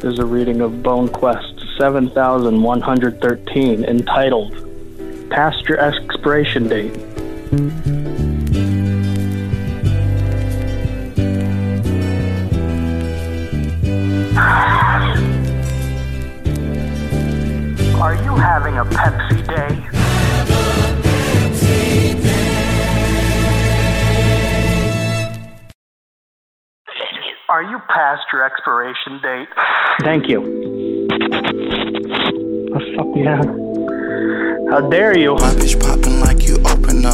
There's a reading of Bone Quest 7113 entitled Past Your Expiration Date. Are you having a Pepsi day? Are you past your expiration date? Thank you. Oh, fuck yeah. How dare you? My bitch popping like you open up a Pepsi.